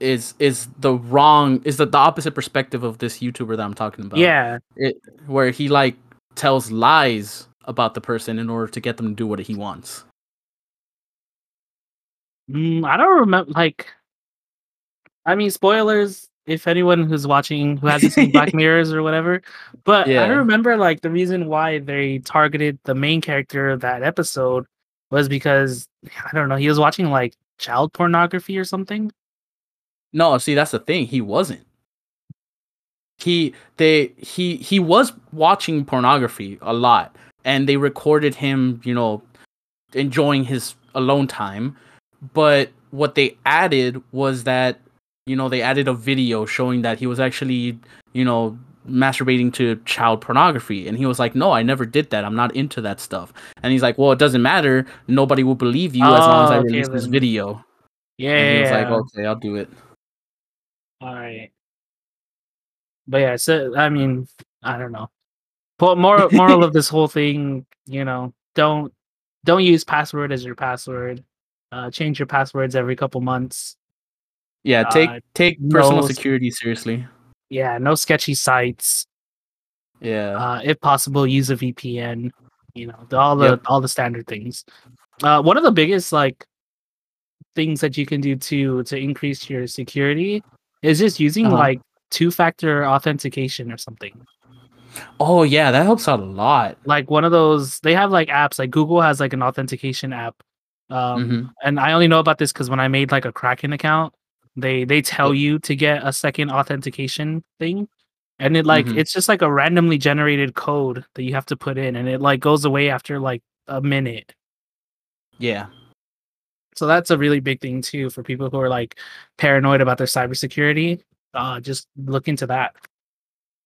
is is the wrong is the, the opposite perspective of this YouTuber that I'm talking about. Yeah, It where he like tells lies about the person in order to get them to do what he wants. Mm, I don't remember. Like, I mean, spoilers. if anyone who's watching who hasn't seen Black Mirrors or whatever, but Yeah. I remember like the reason why they targeted the main character of that episode was because I don't know, he was watching like child pornography or something. No, see that's the thing. He wasn't. He they he he was watching pornography a lot and they recorded him, you know, enjoying his alone time. But what they added was that you know, they added a video showing that he was actually, you know, masturbating to child pornography and he was like, "No, I never did that. I'm not into that stuff." And he's like, "Well, it doesn't matter. Nobody will believe you as long as Oh, I okay, release this video." Yeah. And he was like, "Okay, I'll do it." All right. But yeah, so I mean, I don't know. But moral moral of this whole thing, you know, don't don't use password as your password. Uh, change your passwords every couple months. Yeah, take Uh, take personal no- security seriously. Yeah, no sketchy sites. Yeah. Uh, if possible, use a VPN. You know, the, all the Yep. all the standard things. Uh, one of the biggest like things that you can do to to increase your security is just using Uh-huh. like two factor authentication or something. oh yeah, that helps out a lot. like one of those they have like apps like google has like an authentication app um Mhm. and i only know about this because when i made like a kraken account they they tell you to get a second authentication thing and it like Mhm. it's just like a randomly generated code that you have to put in and it like goes away after like a minute Yeah. so that's a really big thing too for people who are like paranoid about their cybersecurity uh just look into that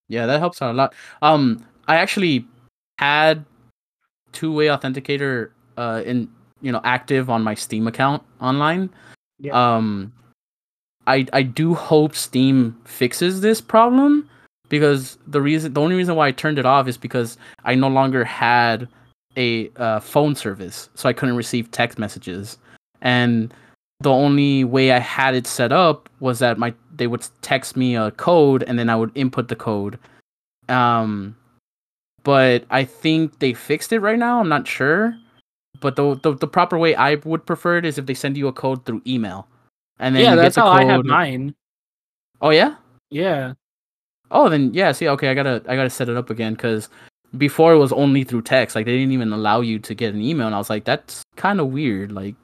Yeah, that helps out a lot. Um, I actually had two-way authenticator uh in you know active on my Steam account online. Yeah. Um, I I do hope Steam fixes this problem because the reason the only reason why I turned it off is because I no longer had a uh, phone service, so I couldn't receive text messages, and the only way I had it set up was that my they would text me a code and then I would input the code. Um, but I think they fixed it right now. I'm not sure, but the the, the proper way I would prefer it is if they send you a code through email, and then yeah you get that's the how i have mine Oh yeah. yeah Oh then yeah. See, okay, I gotta I gotta set it up again because before it was only through text. Like they didn't even allow you to get an email, and I was like, that's kind of weird. Like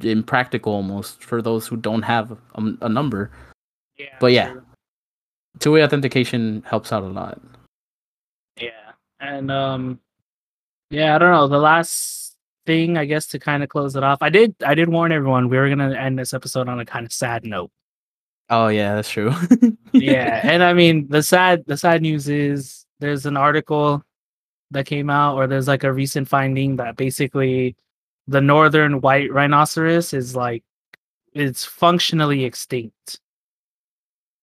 impractical almost for those who don't have a, a number. yeah But yeah. true. Two-way authentication helps out a lot. Yeah. And um yeah, I don't know. The last thing I guess to kind of close it off. I did I did warn everyone we were going to end this episode on a kind of sad note. Oh yeah, that's true. Yeah. and I mean, the sad the sad news is there's an article that came out or there's like a recent finding that basically the northern white rhinoceros is like it's functionally extinct.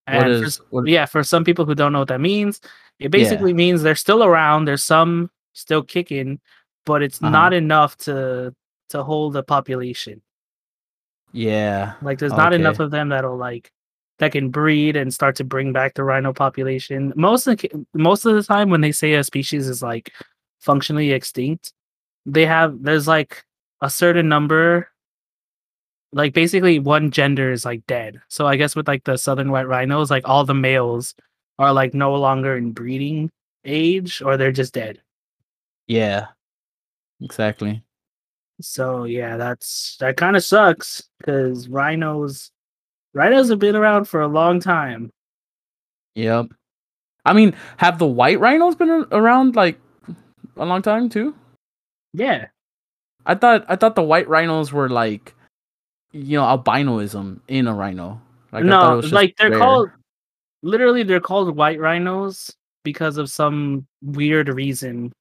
And for is s- what, yeah, for some people who don't know what that means, it basically means they're still around. There's some still kicking, but it's Uh-huh. not enough to to hold a population. yeah. Like there's not enough of them that'll like that can breed and start to bring back the rhino population. Most of the, most of the time when they say a species is like functionally extinct, they have there's like a certain number like basically one gender is like dead. So I guess with like the southern white rhinos, like all the males are like no longer in breeding age or they're just dead. Yeah. Exactly. So yeah, that's that kind of sucks because rhinos rhinos have been around for a long time. Yep. I mean, have the white rhinos been around like a long time too? Yeah. I thought I thought the white rhinos were like, you know, albinoism in a rhino. Like, I thought it no, like they're rare. called literally they're called white rhinos because of some weird reason.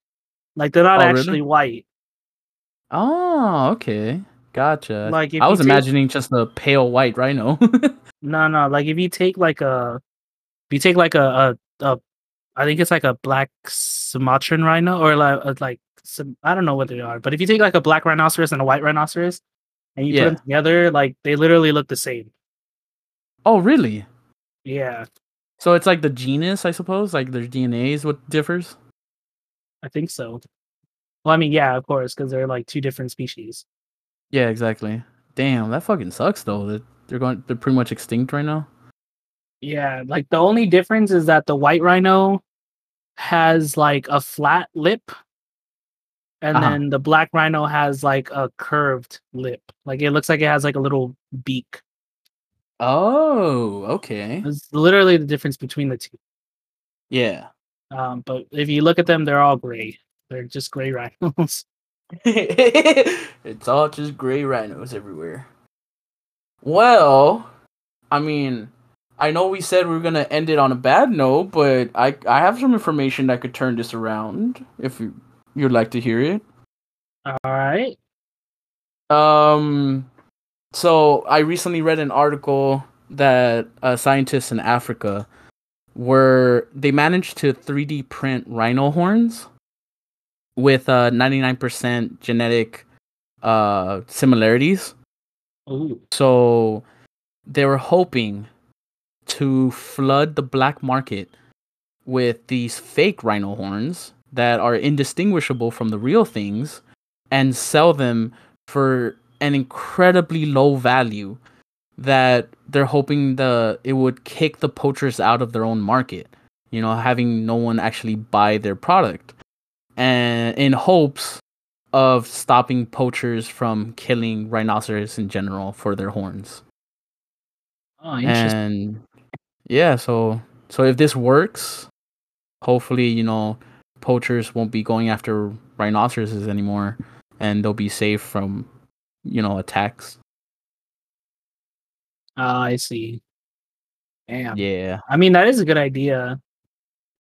Like they're not Oh, really? actually white. Oh, okay, gotcha. Like if I was take- imagining just a pale white rhino. No, no. Like if you take like a, if you take like a, a, a I think it's like a black Sumatran rhino or like uh, like some I don't know what they are, but if you take like a black rhinoceros and a white rhinoceros, and you Yeah. put them together, like they literally look the same. oh, really? Yeah, So it's like the genus, I suppose. Like their DNA is what differs. I think so. Well, I mean, yeah, of course, because they're like two different species. Yeah, exactly. Damn, that fucking sucks though. That they're going, they're pretty much extinct right now. Yeah, like the only difference is that the white rhino has like a flat lip, and Uh-huh. then the black rhino has like a curved lip. Like it looks like it has like a little beak. Oh, okay. It's literally the difference between the two. Yeah. Um, but if you look at them, they're all gray. They're just gray rhinos. it's all just gray rhinos everywhere. Well, I mean, I know we said we were gonna end it on a bad note, but I I have some information that could turn this around if you, you'd like to hear it. all right. Um, so I recently read an article that uh, scientists in Africa were they managed to 3D print rhino horns with uh 99% genetic uh similarities. Ooh. So they were hoping to flood the black market with these fake rhino horns that are indistinguishable from the real things and sell them for an incredibly low value that they're hoping the it would kick the poachers out of their own market you know having no one actually buy their product and in hopes of stopping poachers from killing rhinoceros in general for their horns Oh, interesting. and yeah so so if this works hopefully you know poachers won't be going after rhinoceroses anymore and they'll be safe from you know attacks Ah, I see. Damn. yeah I mean, that is a good idea.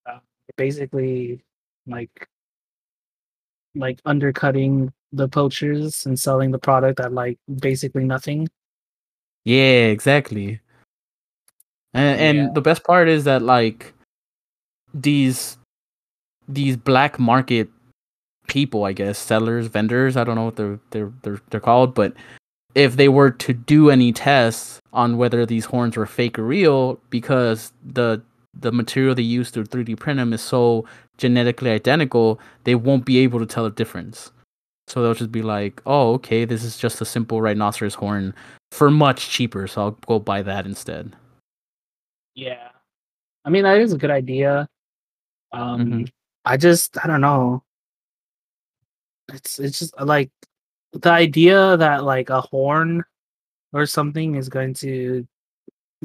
Uh, basically, like, like undercutting the poachers and selling the product at like basically nothing. yeah exactly and, and Yeah. the best part is that like these these black market people i guess sellers vendors i don't know what they're they're they're, they're called but if they were to do any tests on whether these horns were fake or real because the the material they use to 3d print them is so genetically identical they won't be able to tell the difference so they'll just be like oh okay this is just a simple rhinoceros horn for much cheaper so i'll go buy that instead Yeah. I mean, that is a good idea. Um, Mhm. I just, I don't know. It's, it's just like the idea that like a horn or something is going to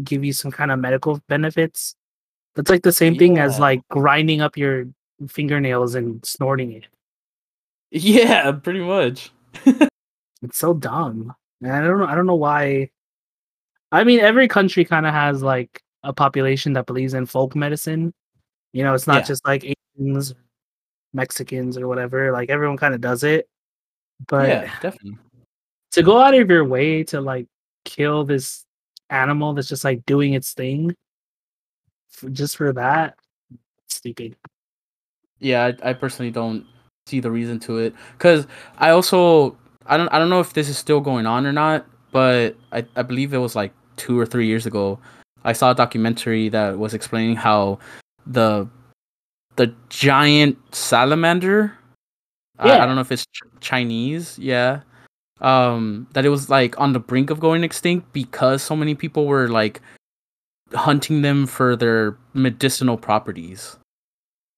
give you some kind of medical benefits. That's like the same thing as like grinding up your fingernails and snorting it. yeah pretty much It's so dumb. And I don't know. I don't know why. I mean, every country kind of has like a population that believes in folk medicine. You know, it's not Yeah. just like Asians, Mexicans, or whatever. Like everyone kind of does it. But yeah definitely to go out of your way to like kill this animal that's just like doing its thing, just for that, stupid. yeah I, I personally don't see the reason to it because i also i don't i don't know if this is still going on or not but I, I believe it was like two or three years ago i saw a documentary that was explaining how the the giant salamander I, Yeah. I don't know if it's ch- chinese yeah um that it was like on the brink of going extinct because so many people were like hunting them for their medicinal properties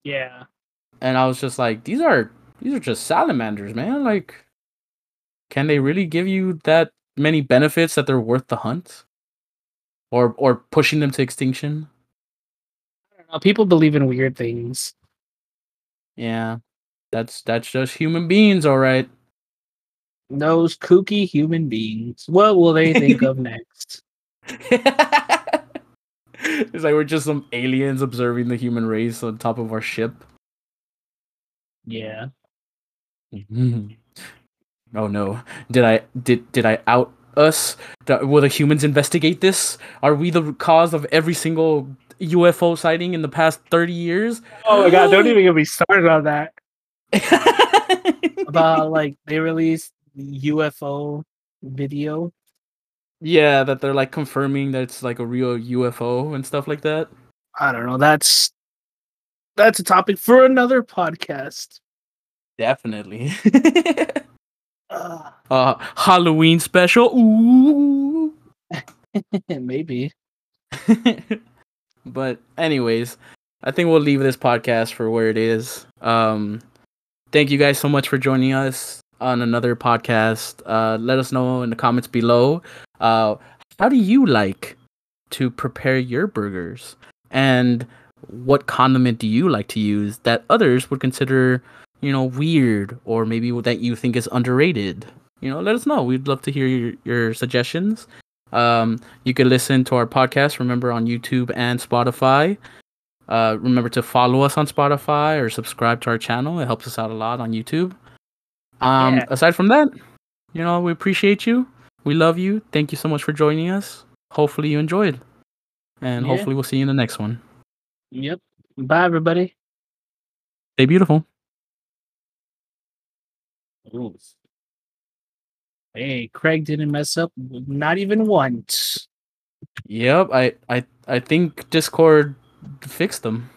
Yeah. and I was just like, these are these are just salamanders, man. Like, can they really give you that many benefits that they're worth the hunt, or or pushing them to extinction? I don't know. People believe in weird things. Yeah, that's that's just human beings, all right. Those kooky human beings. What will they think of next? it's like we're just some aliens observing the human race on top of our ship. Yeah. oh no! Did I did did I out us? Will the humans investigate this? Are we the cause of every single UFO sighting in the past thirty years? Oh my god, don't even get me started on that. About like they released UFO video. Yeah, that they're like confirming that it's like a real UFO and stuff like that. I don't know. That's that's a topic for another podcast. Definitely. Uh, uh, Halloween special. Ooh. maybe. But anyways, I think we'll leave this podcast for where it is. Um, thank you guys so much for joining us on another podcast. Uh, let us know in the comments below. Uh, how do you like to prepare your burgers? And what condiment do you like to use that others would consider, you know, weird or maybe that you think is underrated? You know, let us know. We'd love to hear your, your suggestions. Um, you can listen to our podcast, remember, on YouTube and Spotify. Uh, remember to follow us on Spotify or subscribe to our channel. It helps us out a lot on YouTube. Um, Yeah. Aside from that, you know, we appreciate you. We love you. Thank you so much for joining us. Hopefully, you enjoyed. And Yeah. hopefully, we'll see you in the next one. Yep. Bye, everybody. Stay beautiful. Ooh. Hey, Craig didn't mess up, not even once. Yep, I, I, I think Discord fixed them.